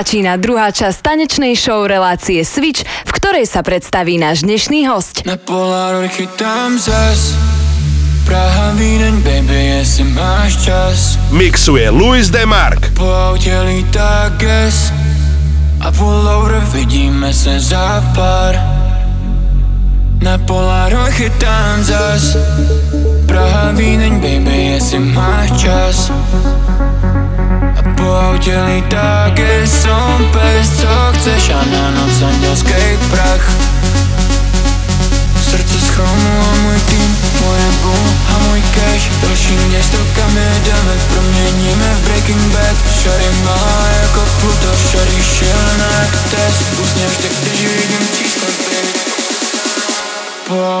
Začína druhá časť tanečnej show relácie Switch, v ktorej sa predstaví náš dnešný host. Na Polaroid chytám zas. Praha, Vídeň, baby, jestli máš čas. Mixuje Luis Demark Po autě lítá ges A pullover vidíme se za pár. Na Polaroid chytám zas. Praha, Vídeň, baby, jestli máš čas po autě lítá som pes, co chceš a na noc andělský prach. Srdce a můj tým, moje boom a můj cash. Další město, kam jedeme, proměníme v Breaking Bad. Šary malá jako Pluto, šary šílená jak test. Usněš tak, když vidím čísla, baby Po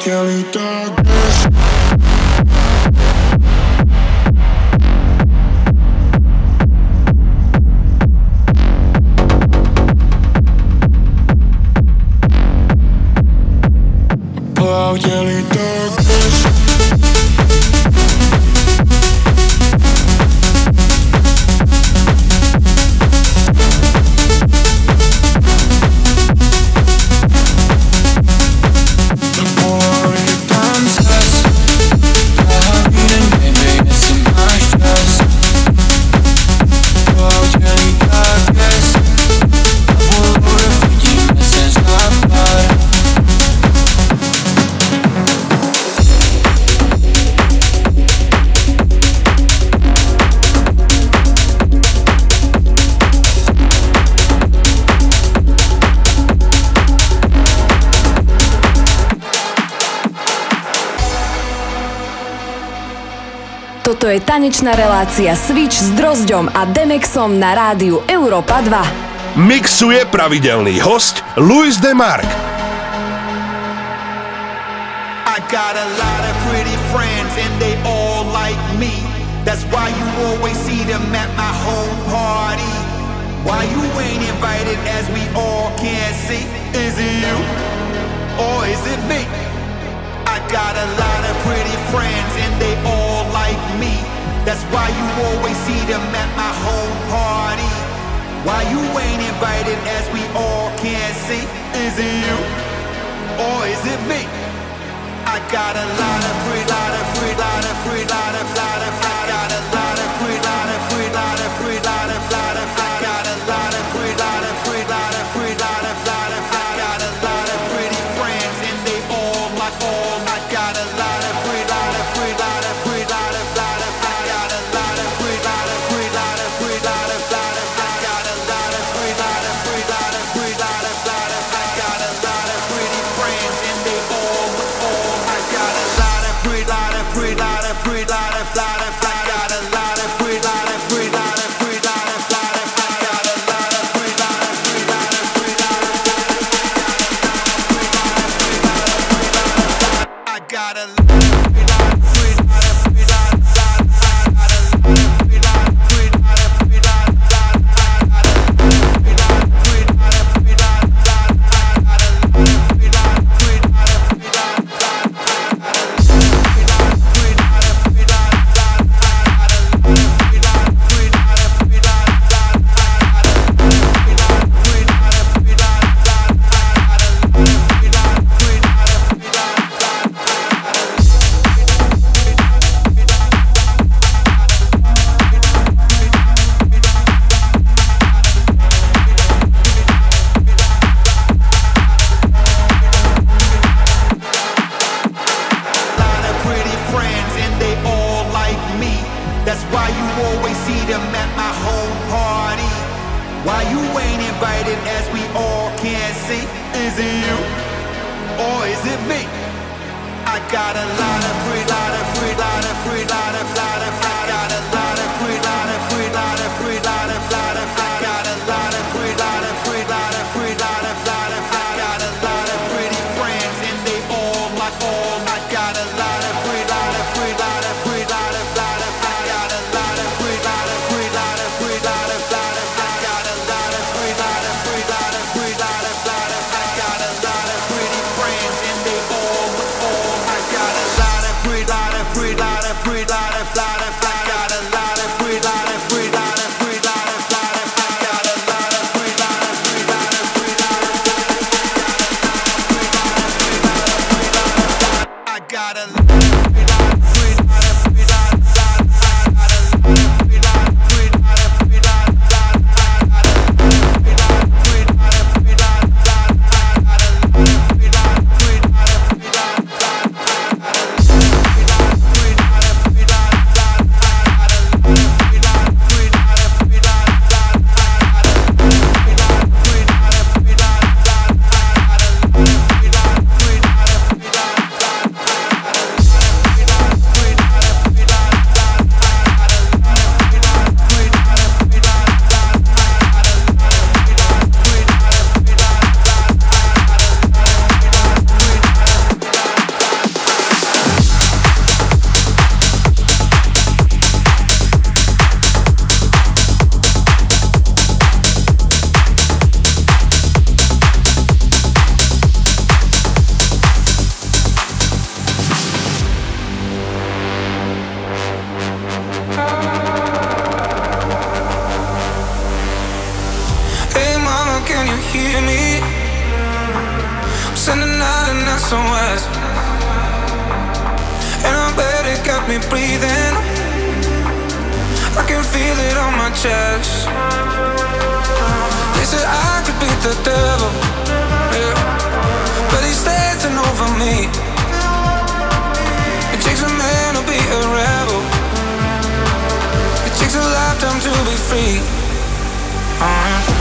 Toto je tanečná relácia Switch s Drozďom a Demexom na rádiu Europa 2. Mixuje pravidelný host Luis Demark. I got a lot of pretty friends and they all like me. That's why you always see them at my home party. Why you ain't invited as we all can see? Is it you or is it me? I got a lot of pretty friends and they all like me. That's why you always see them at my home party. Why you ain't invited as we all can see? Is it you or is it me? I got a lot of free, lot of free, lot of free, lot of, lot of, it you or is it me? I got a lot of free, lot of free, lot of free, lot of, lot sunrise. And I bet it got me breathing. I can feel it on my chest. They said I could be the devil, yeah. but he's standing over me. It takes a man to be a rebel. It takes a lifetime to be free. Uh-huh.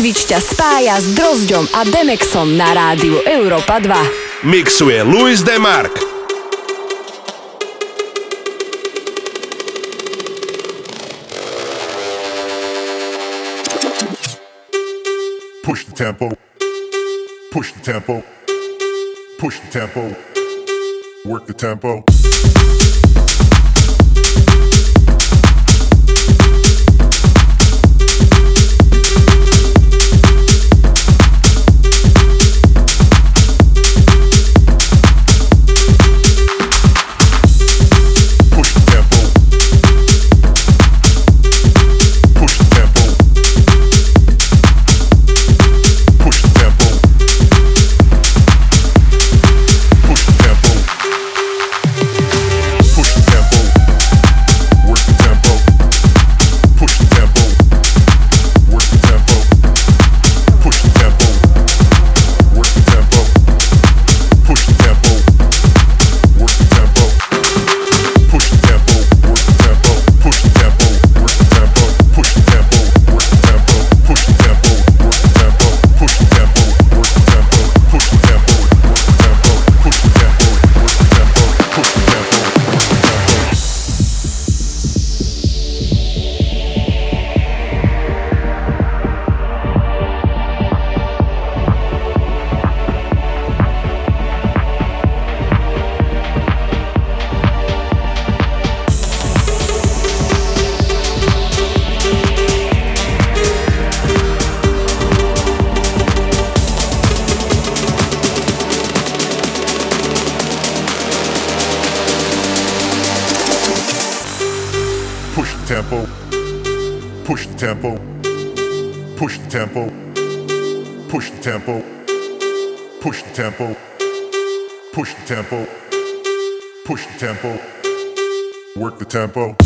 Switch ťa spája s Drozďom a Demexom na rádiu Europa 2. Mixuje Luis Demark. Push the tempo. Push the tempo. Push the tempo. Work the tempo. push the tempo, push the tempo, push the tempo, push the tempo, push the tempo, push the tempo, work the tempo.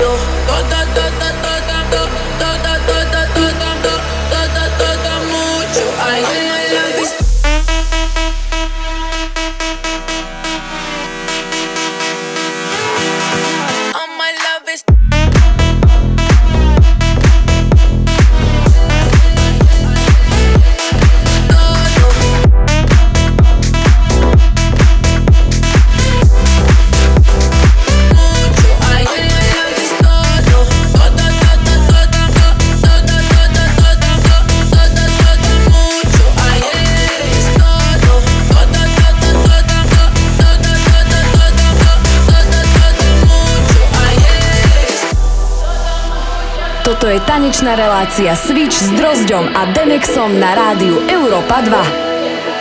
Toto je relácia Switch s Drozďom a Demexom na rádiu Europa 2.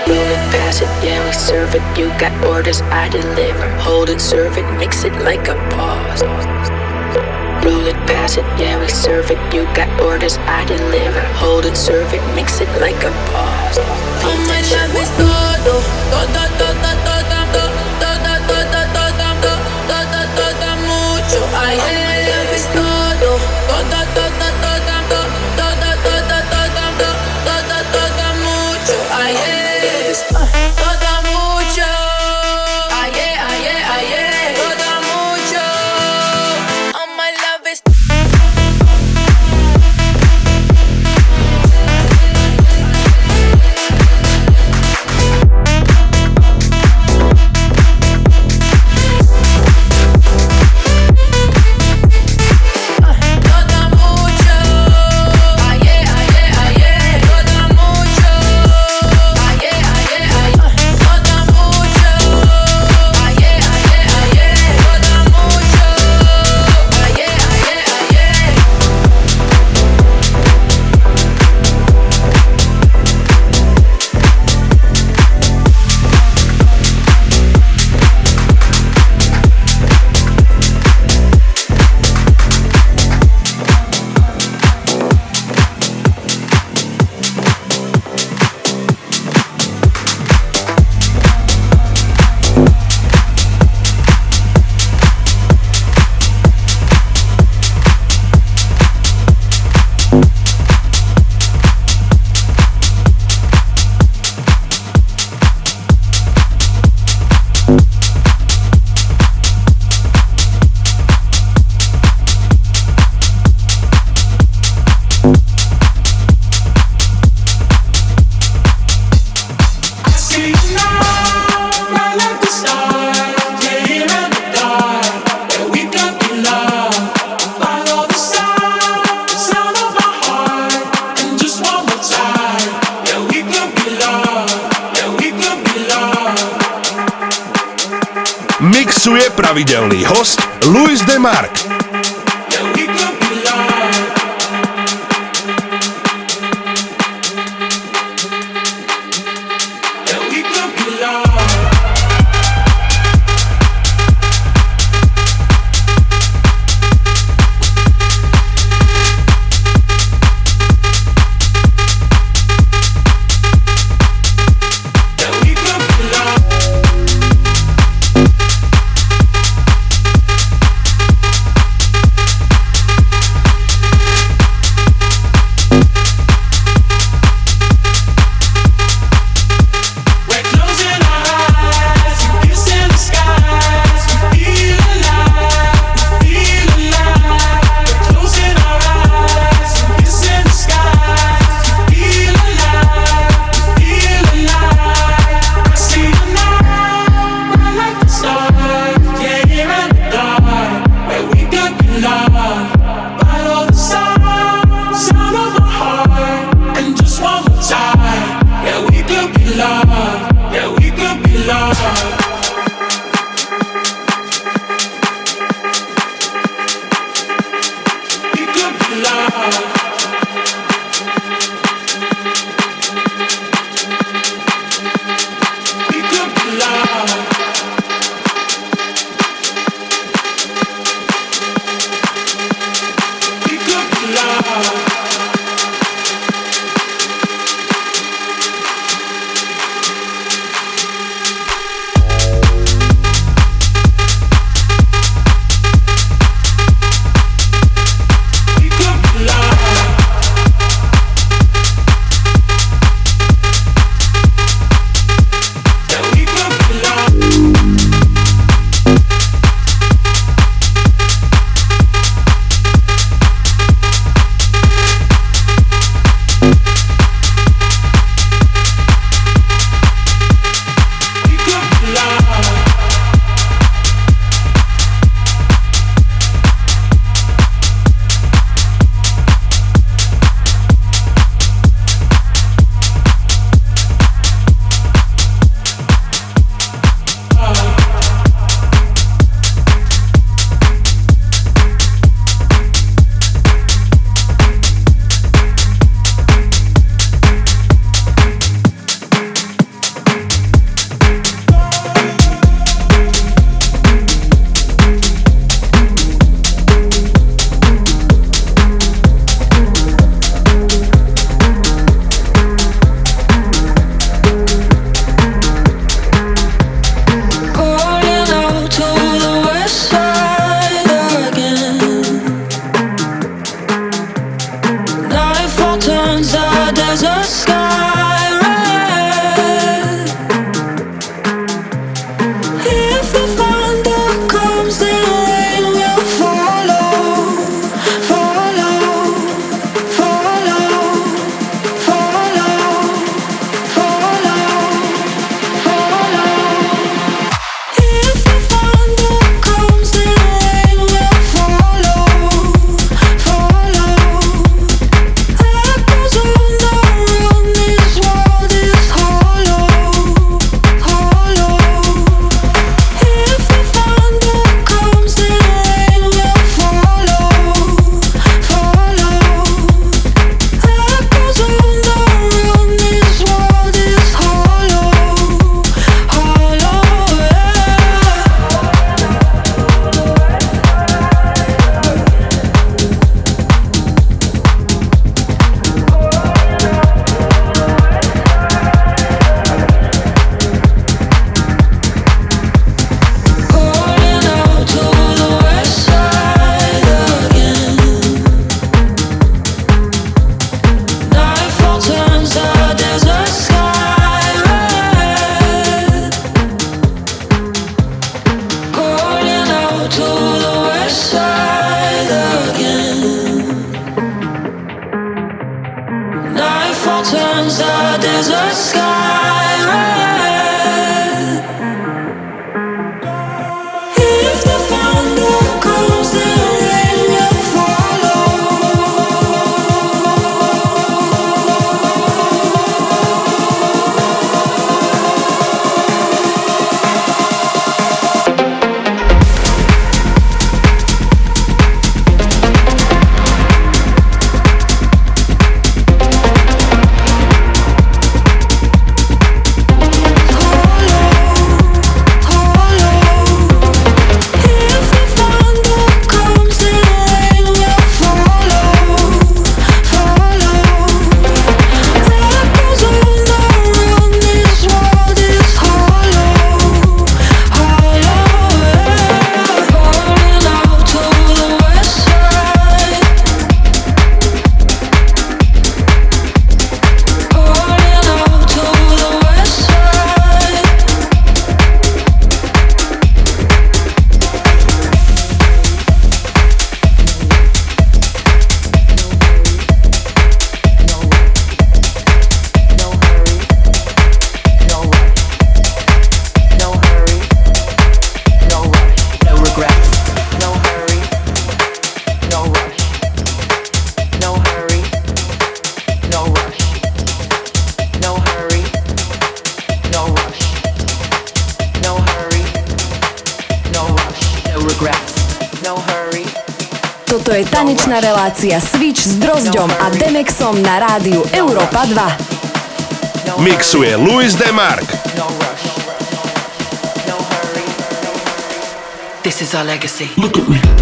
Roll it, pass it, yeah, we serve it. You got orders, I deliver. Hold it, serve it, mix it like a boss. Roll it, pass it, yeah, we serve it. You got orders, I deliver. Hold it, serve it, mix it like a boss. Oh my love is todo, todo, todo, todo, todo, todo, todo, todo, todo, todo, mucho. Ay, my love is todo, todo, todo, todo, pravidelný host Luis Demark. Toto relácia Switch s Drozďom a Demexom na rádiu Europa 2. Mixuje Luis Demark. This is our legacy. Look at me.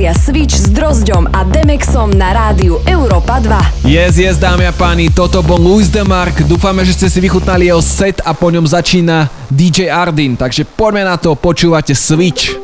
Relácia Switch s Drozďom a Demexom na rádiu Európa 2. Yes, yes, dámy a páni, toto bol Luis Demark. Dúfame, že ste si vychutnali jeho set a po ňom začína DJ Ardin. Takže poďme na to, počúvate Switch.